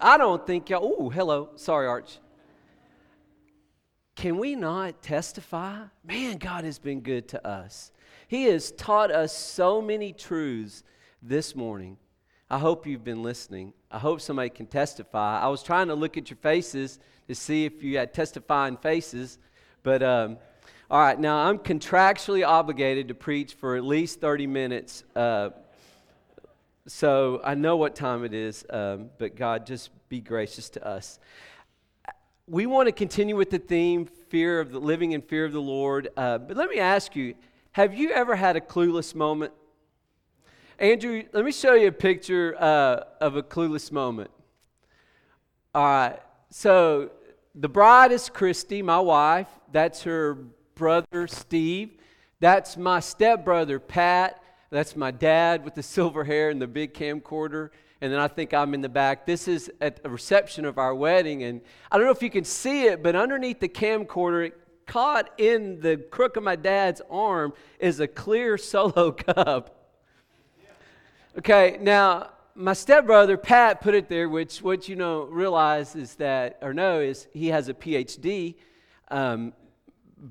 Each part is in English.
I don't think y'all. Oh, hello. Sorry, Arch. Can we not testify? Man, God has been good to us. He has taught us so many truths this morning. I hope you've been listening. I hope somebody can testify. I was trying to look at your faces to see if you had testifying faces, but um, all right, now I'm contractually obligated to preach for at least 30 minutes. Uh, so I know what time it is, um, but God, just be gracious to us. We want to continue with the theme, fear of the living in fear of the Lord. Uh, but let me ask you, have you ever had a clueless moment? Andrew, let me show you a picture uh, of a clueless moment. All right, so the bride is Christy, my wife. That's her brother, Steve. That's my stepbrother, Pat. That's my dad with the silver hair and the big camcorder. And then I think I'm in the back. This is at a reception of our wedding. And I don't know if you can see it, but underneath the camcorder, caught in the crook of my dad's arm, is a clear solo cup. Okay, now my stepbrother Pat put it there, which what you know realize is that or know is he has a PhD, um,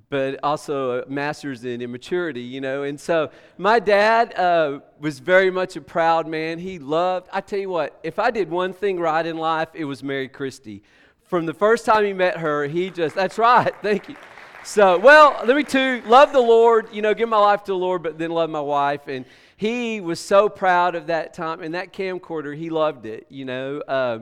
but also a master's in immaturity, you know. And so my dad uh, was very much a proud man. He loved. I tell you what, if I did one thing right in life, it was marry Christy. From the first time he met her, he just that's right. Thank you. So, well, let me too love the Lord, you know, give my life to the Lord, but then love my wife. And he was so proud of that time and that camcorder. He loved it, you know. Uh,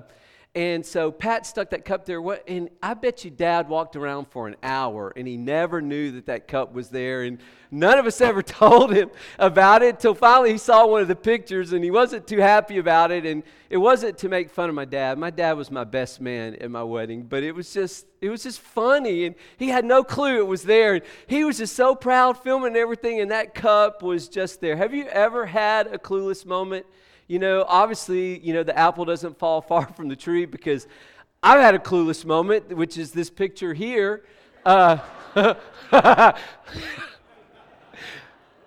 and so Pat stuck that cup there. What? And I bet you Dad walked around for an hour and he never knew that that cup was there. And none of us ever told him about it till finally he saw one of the pictures and he wasn't too happy about it. And it wasn't to make fun of my dad. My dad was my best man at my wedding, but it was just it was just funny. And he had no clue it was there. And he was just so proud filming everything. And that cup was just there. Have you ever had a clueless moment? You know, obviously, you know, the apple doesn't fall far from the tree because I've had a clueless moment, which is this picture here. Uh,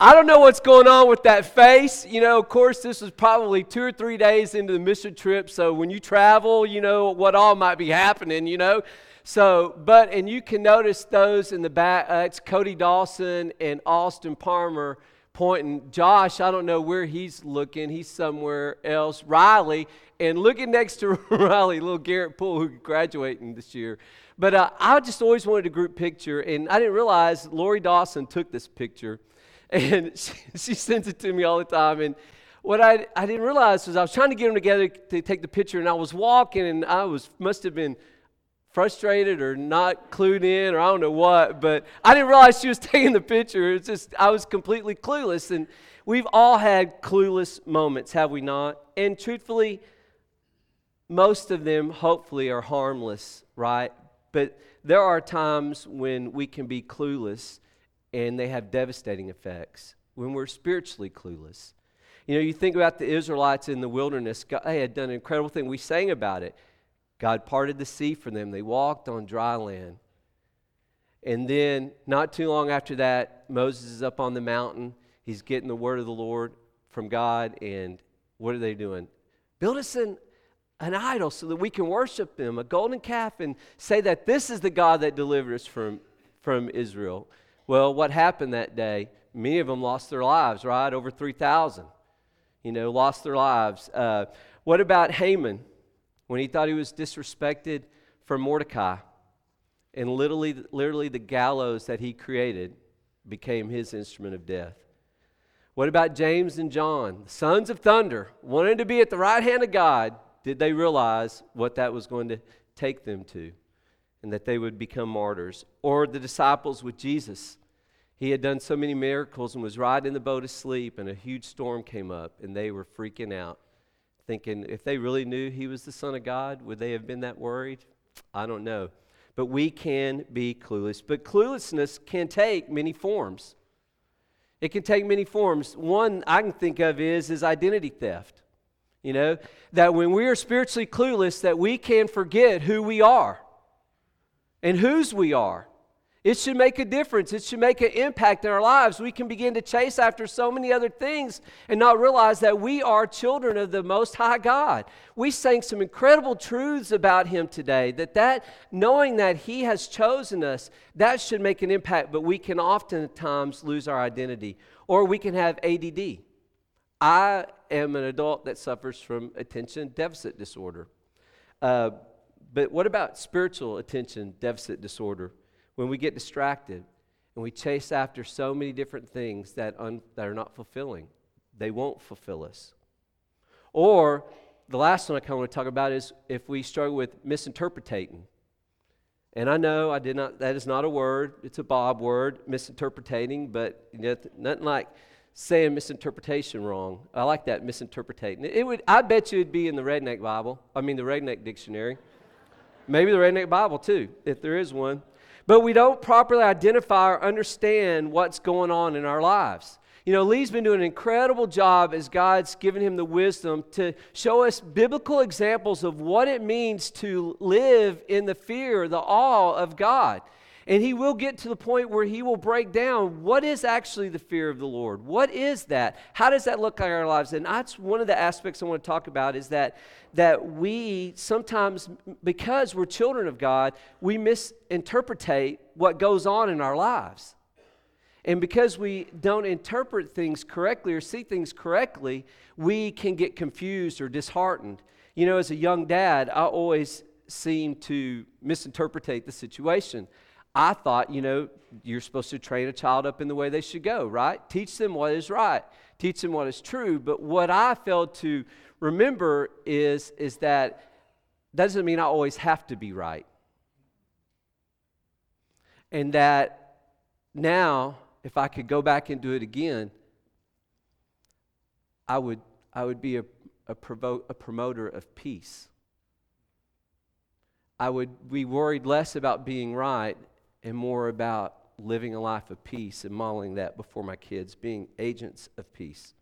I don't know what's going on with that face. You know, of course, this was probably two or three days into the mission trip. So when you travel, you know what all might be happening, you know. So, but, and you can notice those in the back. Uh, it's Cody Dawson and Austin Palmer pointing. Josh, I don't know where he's looking. He's somewhere else. Riley, and looking next to Riley, little Garrett Poole, who's graduating this year. But uh, I just always wanted a group picture, and I didn't realize Lori Dawson took this picture, and she, she sends it to me all the time. And what I, I didn't realize was I was trying to get them together to take the picture, and I was walking, and I was must have been frustrated or not clued in or I don't know what, but I didn't realize she was taking the picture. It's just, I was completely clueless. And we've all had clueless moments, have we not? And truthfully, most of them hopefully are harmless, right? But there are times when we can be clueless and they have devastating effects when we're spiritually clueless. You know, you think about the Israelites in the wilderness, God, they had done an incredible thing. We sang about it. God parted the sea for them. They walked on dry land. And then, not too long after that, Moses is up on the mountain. He's getting the word of the Lord from God. And what are they doing? Build us an, an idol so that we can worship them, a golden calf, and say that this is the God that delivered us from, from Israel. Well, what happened that day? Many of them lost their lives, right? Over 3,000, you know, lost their lives. Uh, what about Haman? When he thought he was disrespected for Mordecai. And literally, literally the gallows that he created became his instrument of death. What about James and John, sons of thunder, wanting to be at the right hand of God? Did they realize what that was going to take them to and that they would become martyrs? Or the disciples with Jesus. He had done so many miracles and was riding in the boat asleep, and a huge storm came up, and they were freaking out thinking if they really knew he was the Son of God, would they have been that worried? I don't know. But we can be clueless. But cluelessness can take many forms. It can take many forms. One I can think of is, is identity theft. You know, that when we are spiritually clueless, that we can forget who we are and whose we are. It should make a difference. It should make an impact in our lives. We can begin to chase after so many other things and not realize that we are children of the Most High God. We sang some incredible truths about Him today. That that knowing that He has chosen us, that should make an impact. But we can oftentimes lose our identity, or we can have ADD. I am an adult that suffers from attention deficit disorder. Uh, but what about spiritual attention deficit disorder? When we get distracted and we chase after so many different things that, un, that are not fulfilling, they won't fulfill us. Or the last one I kind of want to talk about is if we struggle with misinterpreting. And I know I did not, that is not a word, it's a Bob word, misinterpreting, but nothing like saying misinterpretation wrong. I like that misinterpreting. It would, I bet you it'd be in the Redneck Bible, I mean the Redneck Dictionary. Maybe the Redneck Bible too, if there is one but we don't properly identify or understand what's going on in our lives. You know, Lee's been doing an incredible job as God's given him the wisdom to show us biblical examples of what it means to live in the fear, the awe of God. And he will get to the point where he will break down what is actually the fear of the Lord? What is that? How does that look like in our lives? And that's one of the aspects I want to talk about is that that we sometimes because we're children of God, we misinterpret what goes on in our lives. And because we don't interpret things correctly or see things correctly, we can get confused or disheartened. You know, as a young dad, I always seem to misinterpret the situation. I thought, you know, you're supposed to train a child up in the way they should go, right? Teach them what is right, teach them what is true. But what I failed to remember is, is that that doesn't mean I always have to be right. And that now, if I could go back and do it again, I would, I would be a, a, provo- a promoter of peace. I would be worried less about being right and more about living a life of peace and modeling that before my kids, being agents of peace.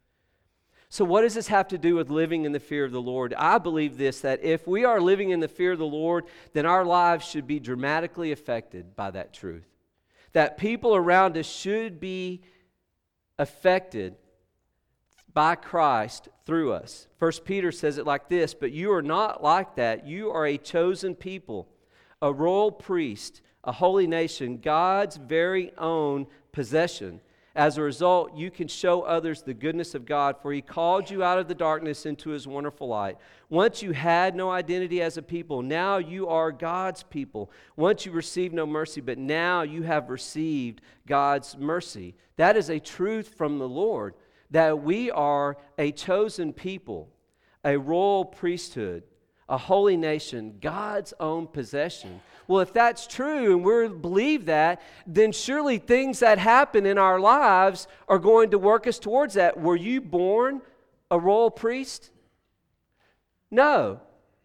So, what does this have to do with living in the fear of the Lord? I believe this that if we are living in the fear of the Lord, then our lives should be dramatically affected by that truth. That people around us should be affected by Christ through us. First Peter says it like this, but you are not like that. You are a chosen people, a royal priest a holy nation, God's very own possession. As a result, you can show others the goodness of God, for He called you out of the darkness into His wonderful light. Once you had no identity as a people, now you are God's people. Once you received no mercy, but now you have received God's mercy. That is a truth from the Lord that we are a chosen people, a royal priesthood, a holy nation, God's own possession. Well, if that's true and we believe that, then surely things that happen in our lives are going to work us towards that. Were you born a royal priest? No.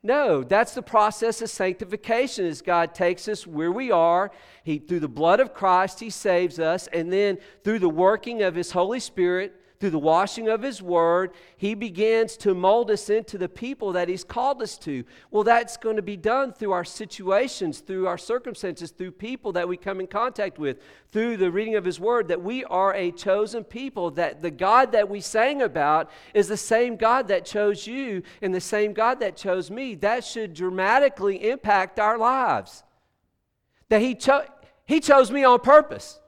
No, that's the process of sanctification as God takes us where we are. He through the blood of Christ he saves us and then through the working of his Holy Spirit through the washing of His Word, He begins to mold us into the people that He's called us to. Well, that's going to be done through our situations, through our circumstances, through people that we come in contact with, through the reading of His Word, that we are a chosen people, that the God that we sang about is the same God that chose you and the same God that chose me. That should dramatically impact our lives. That He, cho- he chose me on purpose.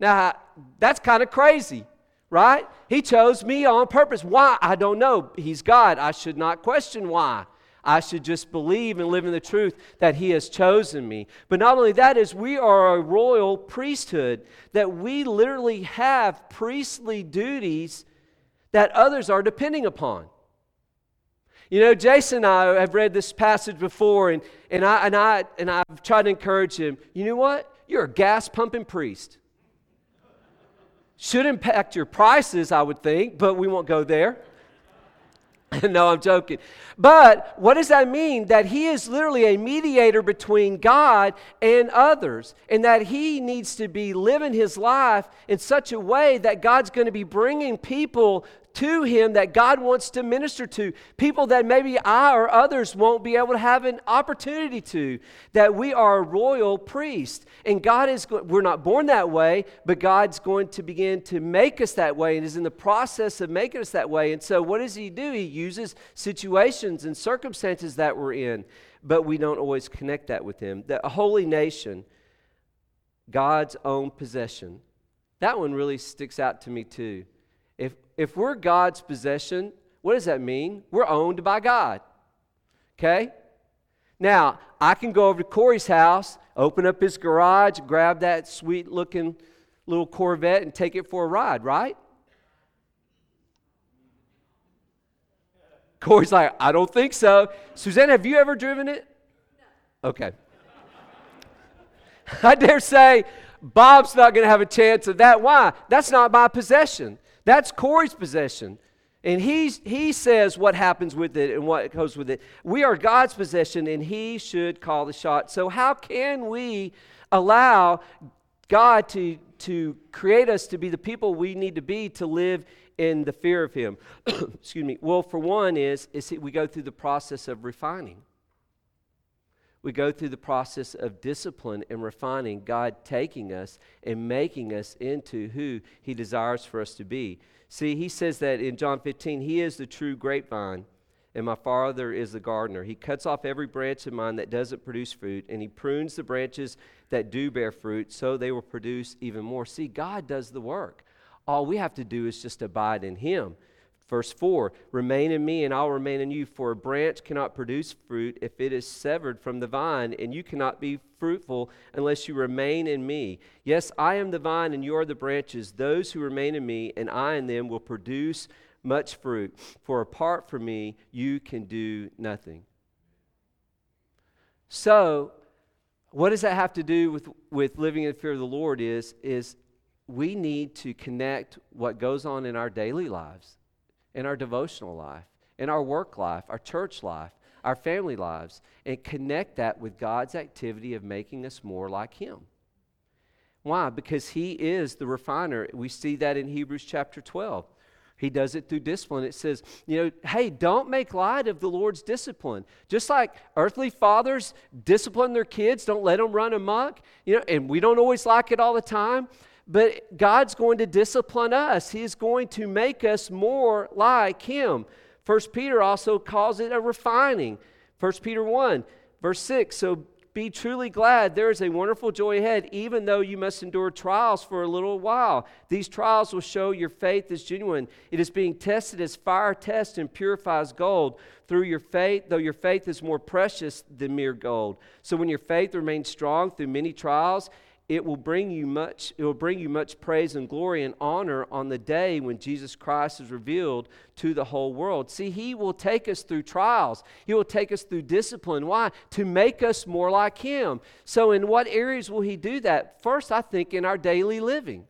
Now, that's kind of crazy right? He chose me on purpose. Why? I don't know. He's God. I should not question why. I should just believe and live in the truth that He has chosen me. But not only that, is we are a royal priesthood, that we literally have priestly duties that others are depending upon. You know, Jason and I have read this passage before, and, and, I, and, I, and I've tried to encourage him. You know what? You're a gas pumping priest. Should impact your prices, I would think, but we won't go there. no, I'm joking. But what does that mean? That he is literally a mediator between God and others, and that he needs to be living his life in such a way that God's going to be bringing people to him that God wants to minister to, people that maybe I or others won't be able to have an opportunity to, that we are a royal priest. And God is, we're not born that way, but God's going to begin to make us that way and is in the process of making us that way. And so, what does He do? He uses situations and circumstances that we're in, but we don't always connect that with Him. The holy nation, God's own possession. That one really sticks out to me too. If, if we're God's possession, what does that mean? We're owned by God. Okay? Now, I can go over to Corey's house, open up his garage, grab that sweet looking little Corvette, and take it for a ride, right? Corey's like, I don't think so. Suzanne, have you ever driven it? No. Okay. I dare say Bob's not going to have a chance of that. Why? That's not my possession. That's Corey's possession. And he's, he says what happens with it and what goes with it. We are God's possession, and he should call the shot. So, how can we allow God to, to create us to be the people we need to be to live in the fear of him? Excuse me. Well, for one, is, is we go through the process of refining we go through the process of discipline and refining, God taking us and making us into who He desires for us to be. See, He says that in John 15, He is the true grapevine, and my Father is the gardener. He cuts off every branch of mine that doesn't produce fruit, and He prunes the branches that do bear fruit, so they will produce even more. See, God does the work. All we have to do is just abide in Him. Verse 4 Remain in me, and I'll remain in you. For a branch cannot produce fruit if it is severed from the vine, and you cannot be fruitful unless you remain in me. Yes, I am the vine, and you are the branches. Those who remain in me, and I in them, will produce much fruit. For apart from me, you can do nothing. So, what does that have to do with, with living in fear of the Lord? Is, is we need to connect what goes on in our daily lives in our devotional life, in our work life, our church life, our family lives, and connect that with God's activity of making us more like Him. Why? Because He is the refiner. We see that in Hebrews chapter 12. He does it through discipline. It says, you know, hey, don't make light of the Lord's discipline. Just like earthly fathers discipline their kids, don't let them run amok, you know, and we don't always like it all the time. But God's going to discipline us. He's going to make us more like Him. First Peter also calls it a refining. First Peter 1, verse 6. So be truly glad. There is a wonderful joy ahead, even though you must endure trials for a little while. These trials will show your faith is genuine. It is being tested as fire tests and purifies gold. Through your faith, though your faith is more precious than mere gold. So when your faith remains strong through many trials, it will bring you much it will bring you much praise and glory and honor on the day when Jesus Christ is revealed to the whole world. See, he will take us through trials. He will take us through discipline. Why? To make us more like him. So in what areas will he do that? First, I think in our daily living.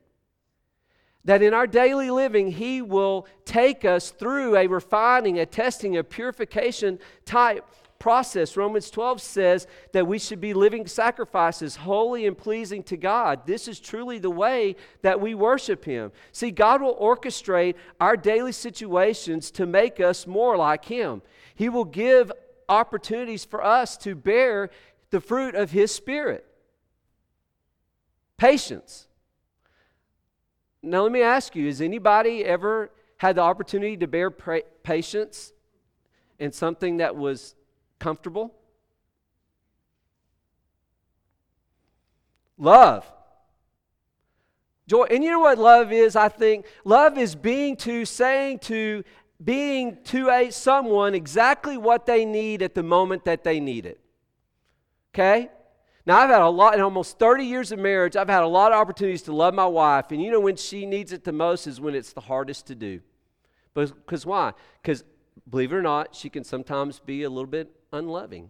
That in our daily living, He will take us through a refining, a testing, a purification type process. Romans 12 says that we should be living sacrifices, holy and pleasing to God. This is truly the way that we worship Him. See, God will orchestrate our daily situations to make us more like Him. He will give opportunities for us to bear the fruit of His Spirit. Patience. Now, let me ask you has anybody ever had the opportunity to bear pra- patience in something that was comfortable? Love. Joy. And you know what love is, I think? Love is being to, saying to, being to a someone exactly what they need at the moment that they need it. Okay? Now, I've had a lot, in almost 30 years of marriage, I've had a lot of opportunities to love my wife. And you know when she needs it the most is when it's the hardest to do. Because why? Because, believe it or not, she can sometimes be a little bit unloving.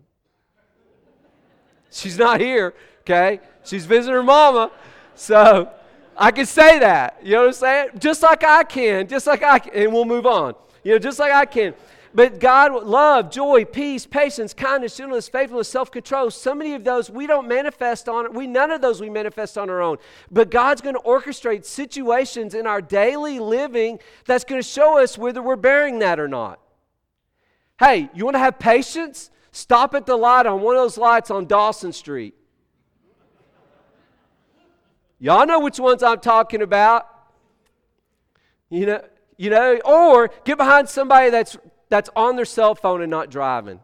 She's not here, okay? She's visiting her mama. So I can say that. You know what I'm saying? Just like I can, just like I can, and we'll move on. You know, just like I can. But God, love, joy, peace, patience, kindness, gentleness, faithfulness, self control, so many of those we don't manifest on, we none of those we manifest on our own. But God's going to orchestrate situations in our daily living that's going to show us whether we're bearing that or not. Hey, you want to have patience? Stop at the light on one of those lights on Dawson Street. Y'all know which ones I'm talking about. You know, you know, or get behind somebody that's that's on their cell phone and not driving.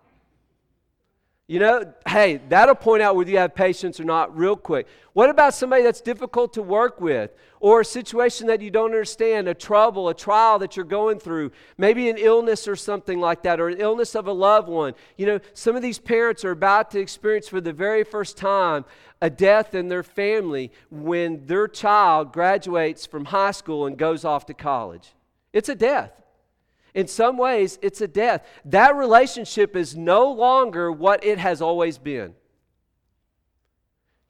You know, hey, that'll point out whether you have patience or not real quick. What about somebody that's difficult to work with or a situation that you don't understand, a trouble, a trial that you're going through, maybe an illness or something like that, or an illness of a loved one? You know, some of these parents are about to experience for the very first time a death in their family when their child graduates from high school and goes off to college. It's a death. In some ways, it's a death. That relationship is no longer what it has always been.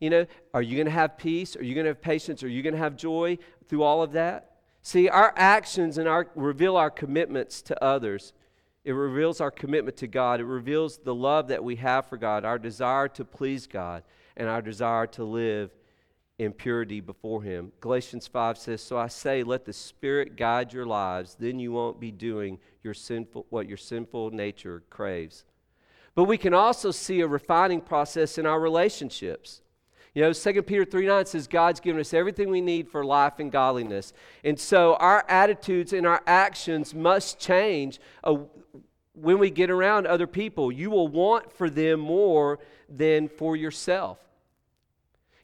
You know, are you going to have peace? Are you going to have patience? Are you going to have joy through all of that? See, our actions and our reveal our commitments to others. It reveals our commitment to God. It reveals the love that we have for God, our desire to please God, and our desire to live in purity before Him. Galatians 5 says, So I say, let the Spirit guide your lives, then you won't be doing your sinful, what your sinful nature craves. But we can also see a refining process in our relationships. You know, 2 Peter 3 9 says God's given us everything we need for life and godliness. And so our attitudes and our actions must change uh, when we get around other people. You will want for them more than for yourself.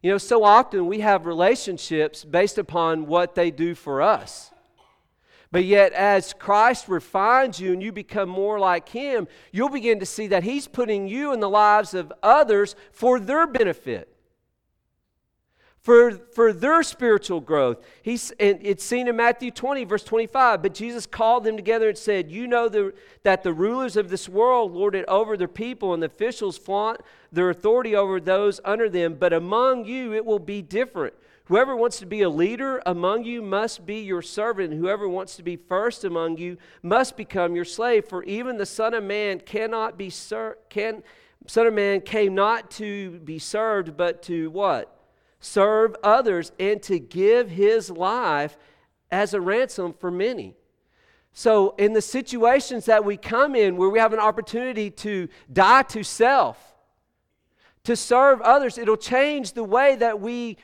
You know, so often we have relationships based upon what they do for us. But yet, as Christ refines you and you become more like Him, you'll begin to see that He's putting you in the lives of others for their benefit for, for their spiritual growth. He's, and it's seen in Matthew 20, verse 25. But Jesus called them together and said, You know the, that the rulers of this world lord it over their people, and the officials flaunt their authority over those under them. But among you it will be different. Whoever wants to be a leader among you must be your servant. Whoever wants to be first among you must become your slave. For even the Son of Man cannot be served. Can, Son of Man came not to be served, but to what? Serve others, and to give his life as a ransom for many. So, in the situations that we come in where we have an opportunity to die to self, to serve others, it'll change the way that we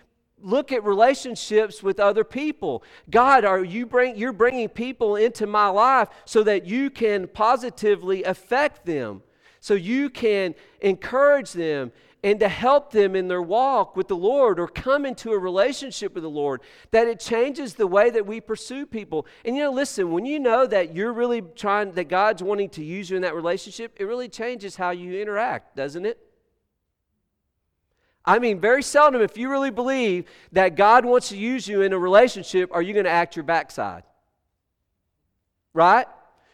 look at relationships with other people. God, are you bring you're bringing people into my life so that you can positively affect them, so you can encourage them and to help them in their walk with the Lord or come into a relationship with the Lord, that it changes the way that we pursue people. And you know, listen, when you know that you're really trying, that God's wanting to use you in that relationship, it really changes how you interact, doesn't it? I mean, very seldom, if you really believe that God wants to use you in a relationship, are you going to act your backside? Right?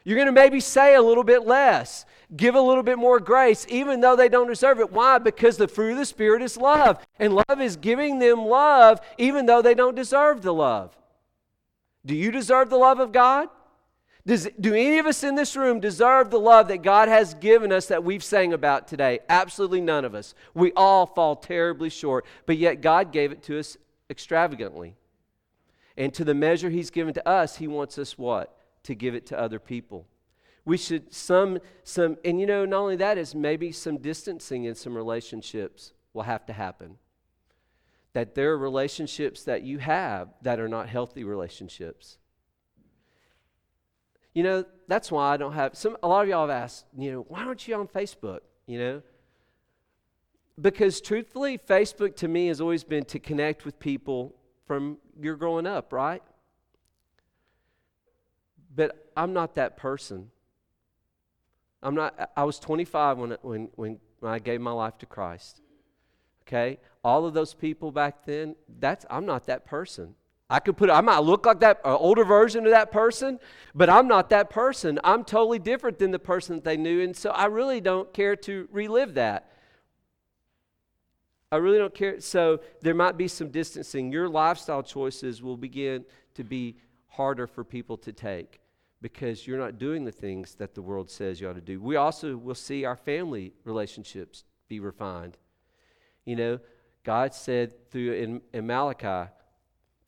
You're going to maybe say a little bit less give a little bit more grace, even though they don't deserve it. Why? Because the fruit of the Spirit is love. And love is giving them love, even though they don't deserve the love. Do you deserve the love of God? Does, do any of us in this room deserve the love that God has given us that we've sang about today? Absolutely none of us. We all fall terribly short, but yet God gave it to us extravagantly. And to the measure He's given to us, He wants us what? To give it to other people we should some some and you know not only that is maybe some distancing in some relationships will have to happen. That there are relationships that you have that are not healthy relationships. You know that's why i don't have some a lot of y'all have asked you know why aren't you on facebook? You know? Because truthfully facebook to me has always been to connect with people from your growing up right? But i'm not that person I'm not, I was 25 when, when, when, I gave my life to Christ. Okay? All of those people back then, that's, I'm not that person. I could put, I might look like that uh, older version of that person, but I'm not that person. I'm totally different than the person that they knew. And so I really don't care to relive that. I really don't care. So there might be some distancing. Your lifestyle choices will begin to be harder for people to take because you're not doing the things that the world says you ought to do. We also will see our family relationships be refined. You know, God said through in, in Malachi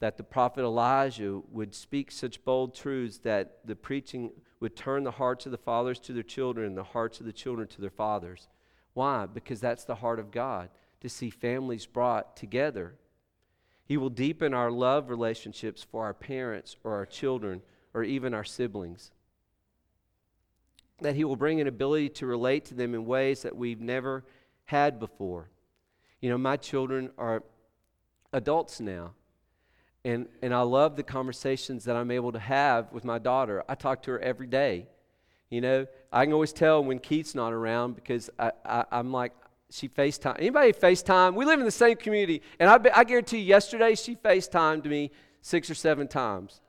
that the prophet Elijah would speak such bold truths that the preaching would turn the hearts of the fathers to their children and the hearts of the children to their fathers. Why? Because that's the heart of God, to see families brought together. He will deepen our love relationships for our parents or our children or even our siblings. That He will bring an ability to relate to them in ways that we've never had before. You know, my children are adults now. And, and I love the conversations that I'm able to have with my daughter. I talk to her every day. You know, I can always tell when Keith's not around because I, I, am like, she FaceTime. Anybody FaceTime? We live in the same community. And I, I guarantee you, yesterday she FaceTimed me six or seven times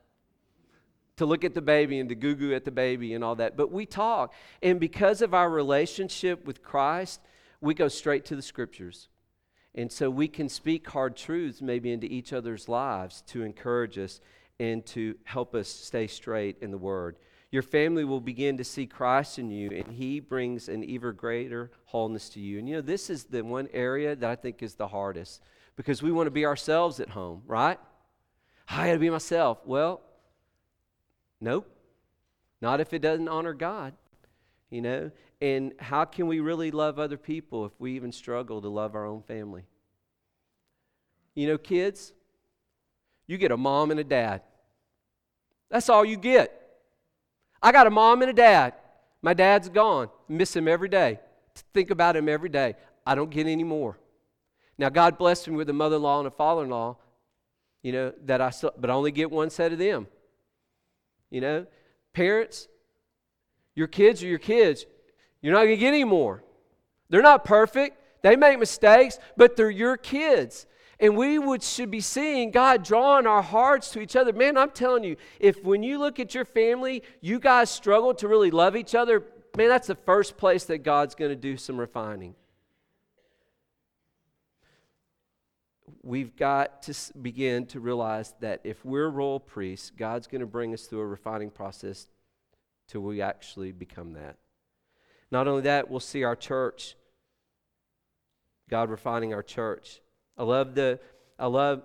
to look at the baby and to goo goo at the baby and all that. But we talk. And because of our relationship with Christ, we go straight to the scriptures. And so we can speak hard truths maybe into each other's lives to encourage us and to help us stay straight in the Word. Your family will begin to see Christ in you, and He brings an even greater wholeness to you. And you know, this is the one area that I think is the hardest because we want to be ourselves at home, right? I got to be myself. Well, Nope. Not if it doesn't honor God, you know? And how can we really love other people if we even struggle to love our own family? You know, kids, you get a mom and a dad. That's all you get. I got a mom and a dad. My dad's gone. Miss him every day. Think about him every day. I don't get any more. Now, God blessed me with a mother in law and a father in law, you know, that I, still, but I only get one set of them. You know, parents, your kids are your kids. You're not going to get any more. They're not perfect. They make mistakes, but they're your kids. And we would should be seeing God drawing our hearts to each other. Man, I'm telling you, if when you look at your family, you guys struggle to really love each other, man, that's the first place that God's going to do some refining. We've got to begin to realize that if we're royal priests, God's going to bring us through a refining process till we actually become that. Not only that, we'll see our church, God refining our church. I love the, I love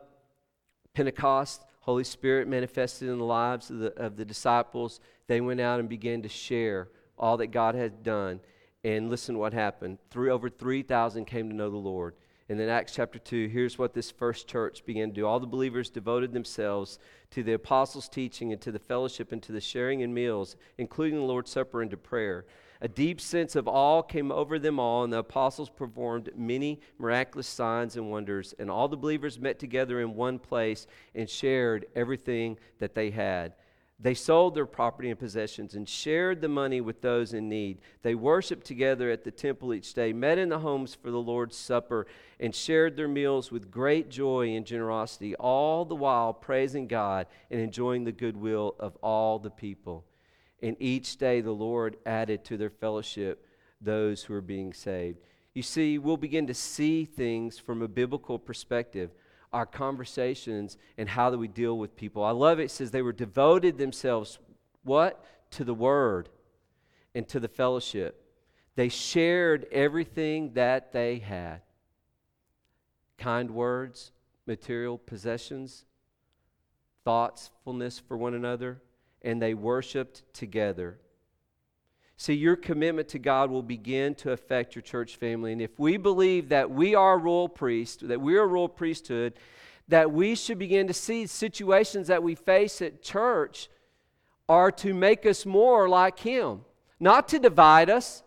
Pentecost. Holy Spirit manifested in the lives of the, of the disciples. They went out and began to share all that God had done. And listen what happened. Three, over 3,000 came to know the Lord. And then Acts chapter 2, here's what this first church began to do. All the believers devoted themselves to the apostles' teaching and to the fellowship and to the sharing in meals, including the Lord's Supper and to prayer. A deep sense of awe came over them all, and the apostles performed many miraculous signs and wonders. And all the believers met together in one place and shared everything that they had. They sold their property and possessions and shared the money with those in need. They worshiped together at the temple each day, met in the homes for the Lord's Supper, and shared their meals with great joy and generosity, all the while praising God and enjoying the goodwill of all the people. And each day the Lord added to their fellowship those who were being saved. You see, we'll begin to see things from a biblical perspective our conversations and how do we deal with people. I love it. It says they were devoted themselves, what? To the word and to the fellowship. They shared everything that they had kind words, material possessions, thoughtfulness for one another, and they worshiped together See, your commitment to God will begin to affect your church family. And if we believe that we are a royal priest, that we are a royal priesthood, that we should begin to see situations that we face at church are to make us more like Him, not to divide us,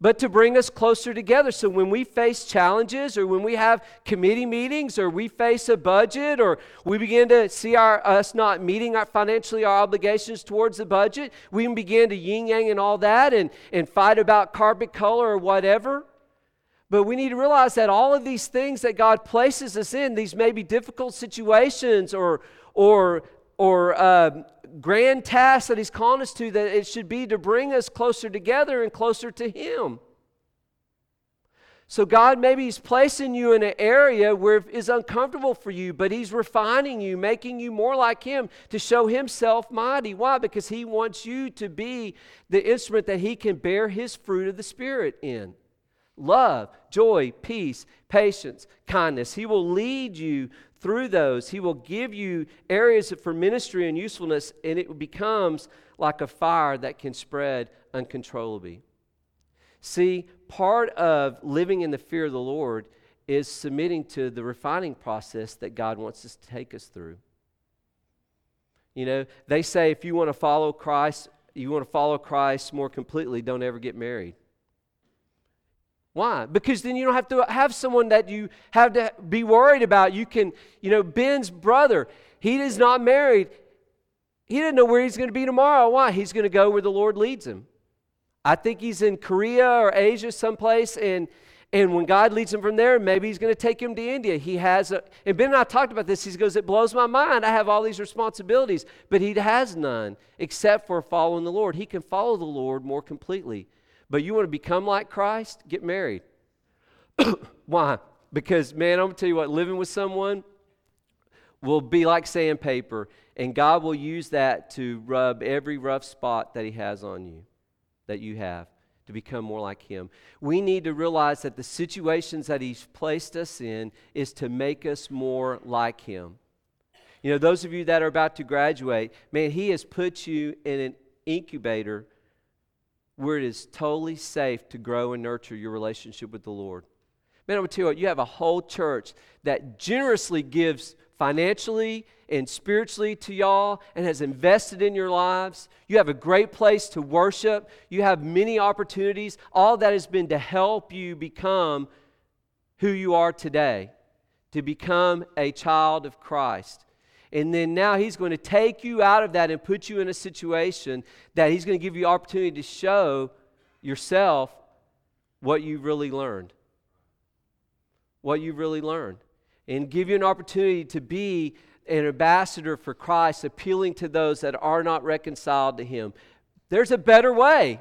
but to bring us closer together. So when we face challenges or when we have committee meetings or we face a budget or we begin to see our, us not meeting our financially our obligations towards the budget, we can begin to yin yang and all that and, and fight about carpet color or whatever. But we need to realize that all of these things that God places us in, these may be difficult situations or, or, or uh, grand task that He's calling us to, that it should be to bring us closer together and closer to Him. So, God, maybe He's placing you in an area where it is uncomfortable for you, but He's refining you, making you more like Him to show Himself mighty. Why? Because He wants you to be the instrument that He can bear His fruit of the Spirit in love, joy, peace, patience, kindness. He will lead you through those. He will give you areas for ministry and usefulness, and it becomes like a fire that can spread uncontrollably. See, part of living in the fear of the Lord is submitting to the refining process that God wants us to take us through. You know, they say if you want to follow Christ, you want to follow Christ more completely, don't ever get married. Why? Because then you don't have to have someone that you have to be worried about. You can, you know, Ben's brother, he is not married. He didn't know where he's going to be tomorrow. Why? He's going to go where the Lord leads him. I think he's in Korea or Asia someplace, and and when God leads him from there, maybe he's going to take him to India. He has a, and Ben and I talked about this. He goes, It blows my mind. I have all these responsibilities, but he has none except for following the Lord. He can follow the Lord more completely. But you want to become like Christ? Get married. Why? Because, man, I'm going to tell you what, living with someone will be like sandpaper, and God will use that to rub every rough spot that He has on you that you have to become more like Him. We need to realize that the situations that He's placed us in is to make us more like Him. You know, those of you that are about to graduate, man, He has put you in an incubator where it is totally safe to grow and nurture your relationship with the Lord. Man, I would tell you you have a whole church that generously gives financially and spiritually to y'all and has invested in your lives. You have a great place to worship. You have many opportunities. All that has been to help you become who you are today, to become a child of Christ. And then now he's going to take you out of that and put you in a situation that he's going to give you opportunity to show yourself what you really learned. What you really learned and give you an opportunity to be an ambassador for Christ, appealing to those that are not reconciled to Him. There's a better way.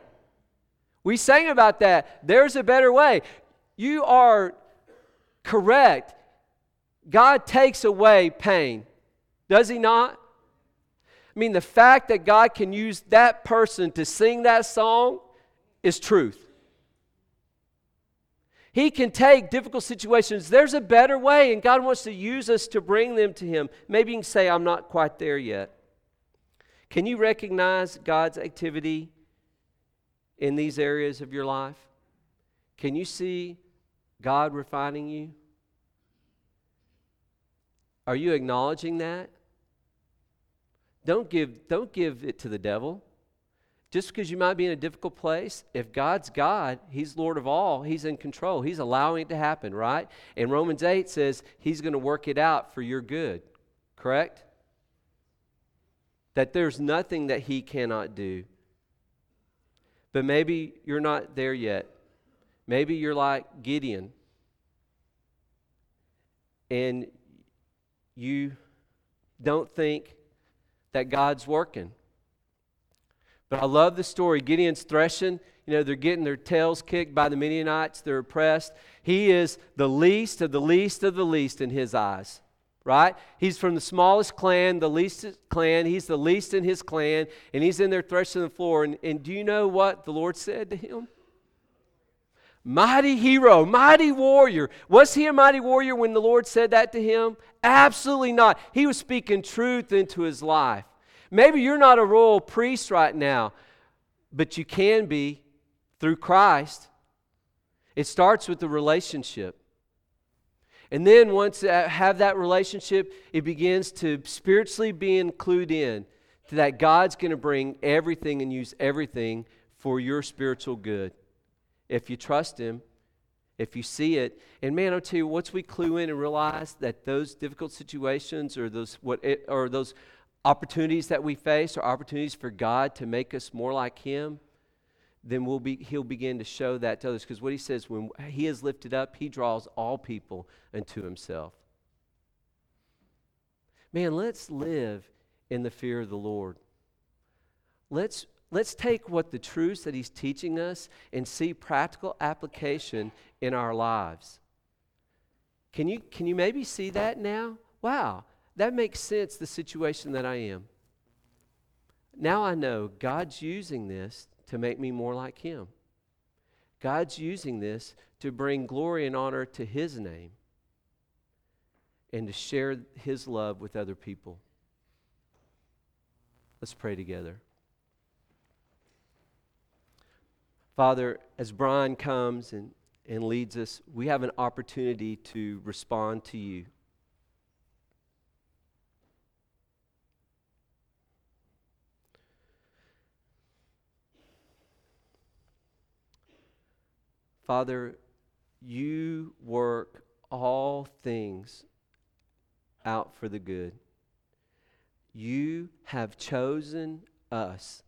We sang about that. There's a better way. You are correct. God takes away pain, does He not? I mean, the fact that God can use that person to sing that song is truth. He can take difficult situations. There's a better way, and God wants to use us to bring them to Him. Maybe you can say, I'm not quite there yet. Can you recognize God's activity in these areas of your life? Can you see God refining you? Are you acknowledging that? Don't give, don't give it to the devil. Just because you might be in a difficult place, if God's God, He's Lord of all, He's in control. He's allowing it to happen, right? And Romans 8 says He's going to work it out for your good, correct? That there's nothing that He cannot do. But maybe you're not there yet. Maybe you're like Gideon and you don't think that God's working. But I love the story. Gideon's threshing. You know, they're getting their tails kicked by the Midianites. They're oppressed. He is the least of the least of the least in his eyes, right? He's from the smallest clan, the least clan. He's the least in his clan, and he's in there threshing the floor. And, and do you know what the Lord said to him? Mighty hero, mighty warrior. Was he a mighty warrior when the Lord said that to him? Absolutely not. He was speaking truth into his life. Maybe you're not a royal priest right now, but you can be through Christ. It starts with the relationship. And then once have that relationship, it begins to spiritually be included in to that God's going to bring everything and use everything for your spiritual good. If you trust Him, if you see it. And man, I'll tell you, once we clue in and realize that those difficult situations or those what it, or those opportunities that we face are opportunities for God to make us more like Him, then we'll be, He'll begin to show that to others. Because what He says, when He is lifted up, He draws all people unto Himself. Man, let's live in the fear of the Lord. Let's let's take what the truths that He's teaching us and see practical application in our lives. Can you, can you maybe see that now? Wow, that makes sense, the situation that I am. Now I know God's using this to make me more like Him. God's using this to bring glory and honor to His name and to share His love with other people. Let's pray together. Father, as Brian comes and, and leads us, we have an opportunity to respond to you. Father, you work all things out for the good. You have chosen us.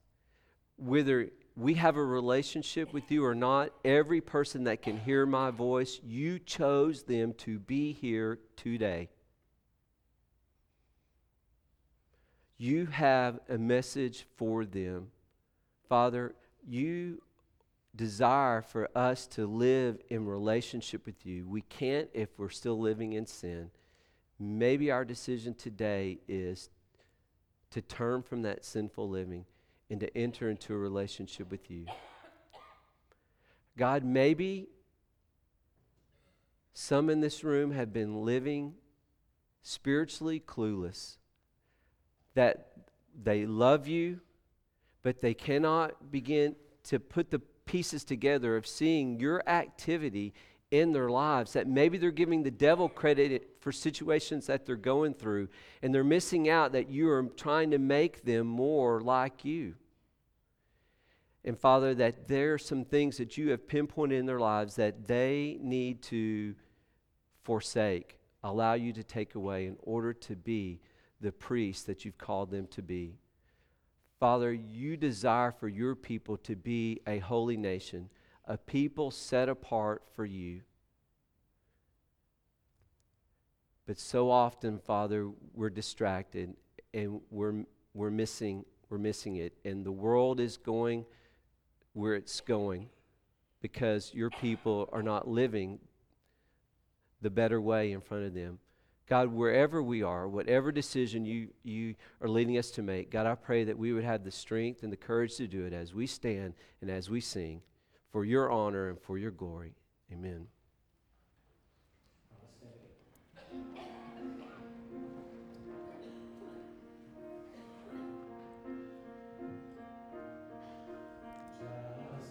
Whether we have a relationship with you or not, every person that can hear my voice, you chose them to be here today. You have a message for them. Father, you desire for us to live in relationship with you. We can't if we're still living in sin. Maybe our decision today is to turn from that sinful living and to enter into a relationship with you. God, maybe some in this room have been living spiritually clueless, that they love you, but they cannot begin to put the pieces together of seeing your activity in their lives that maybe they're giving the devil credit for situations that they're going through and they're missing out that you are trying to make them more like you. And Father, that there are some things that you have pinpointed in their lives that they need to forsake, allow you to take away in order to be the priest that you've called them to be. Father, you desire for your people to be a holy nation, a people set apart for you. But so often, Father, we're distracted and we're, we're, missing, we're missing it. And the world is going where it's going because your people are not living the better way in front of them. God, wherever we are, whatever decision you, you are leading us to make, God, I pray that we would have the strength and the courage to do it as we stand and as we sing for your honor and for your glory. Amen.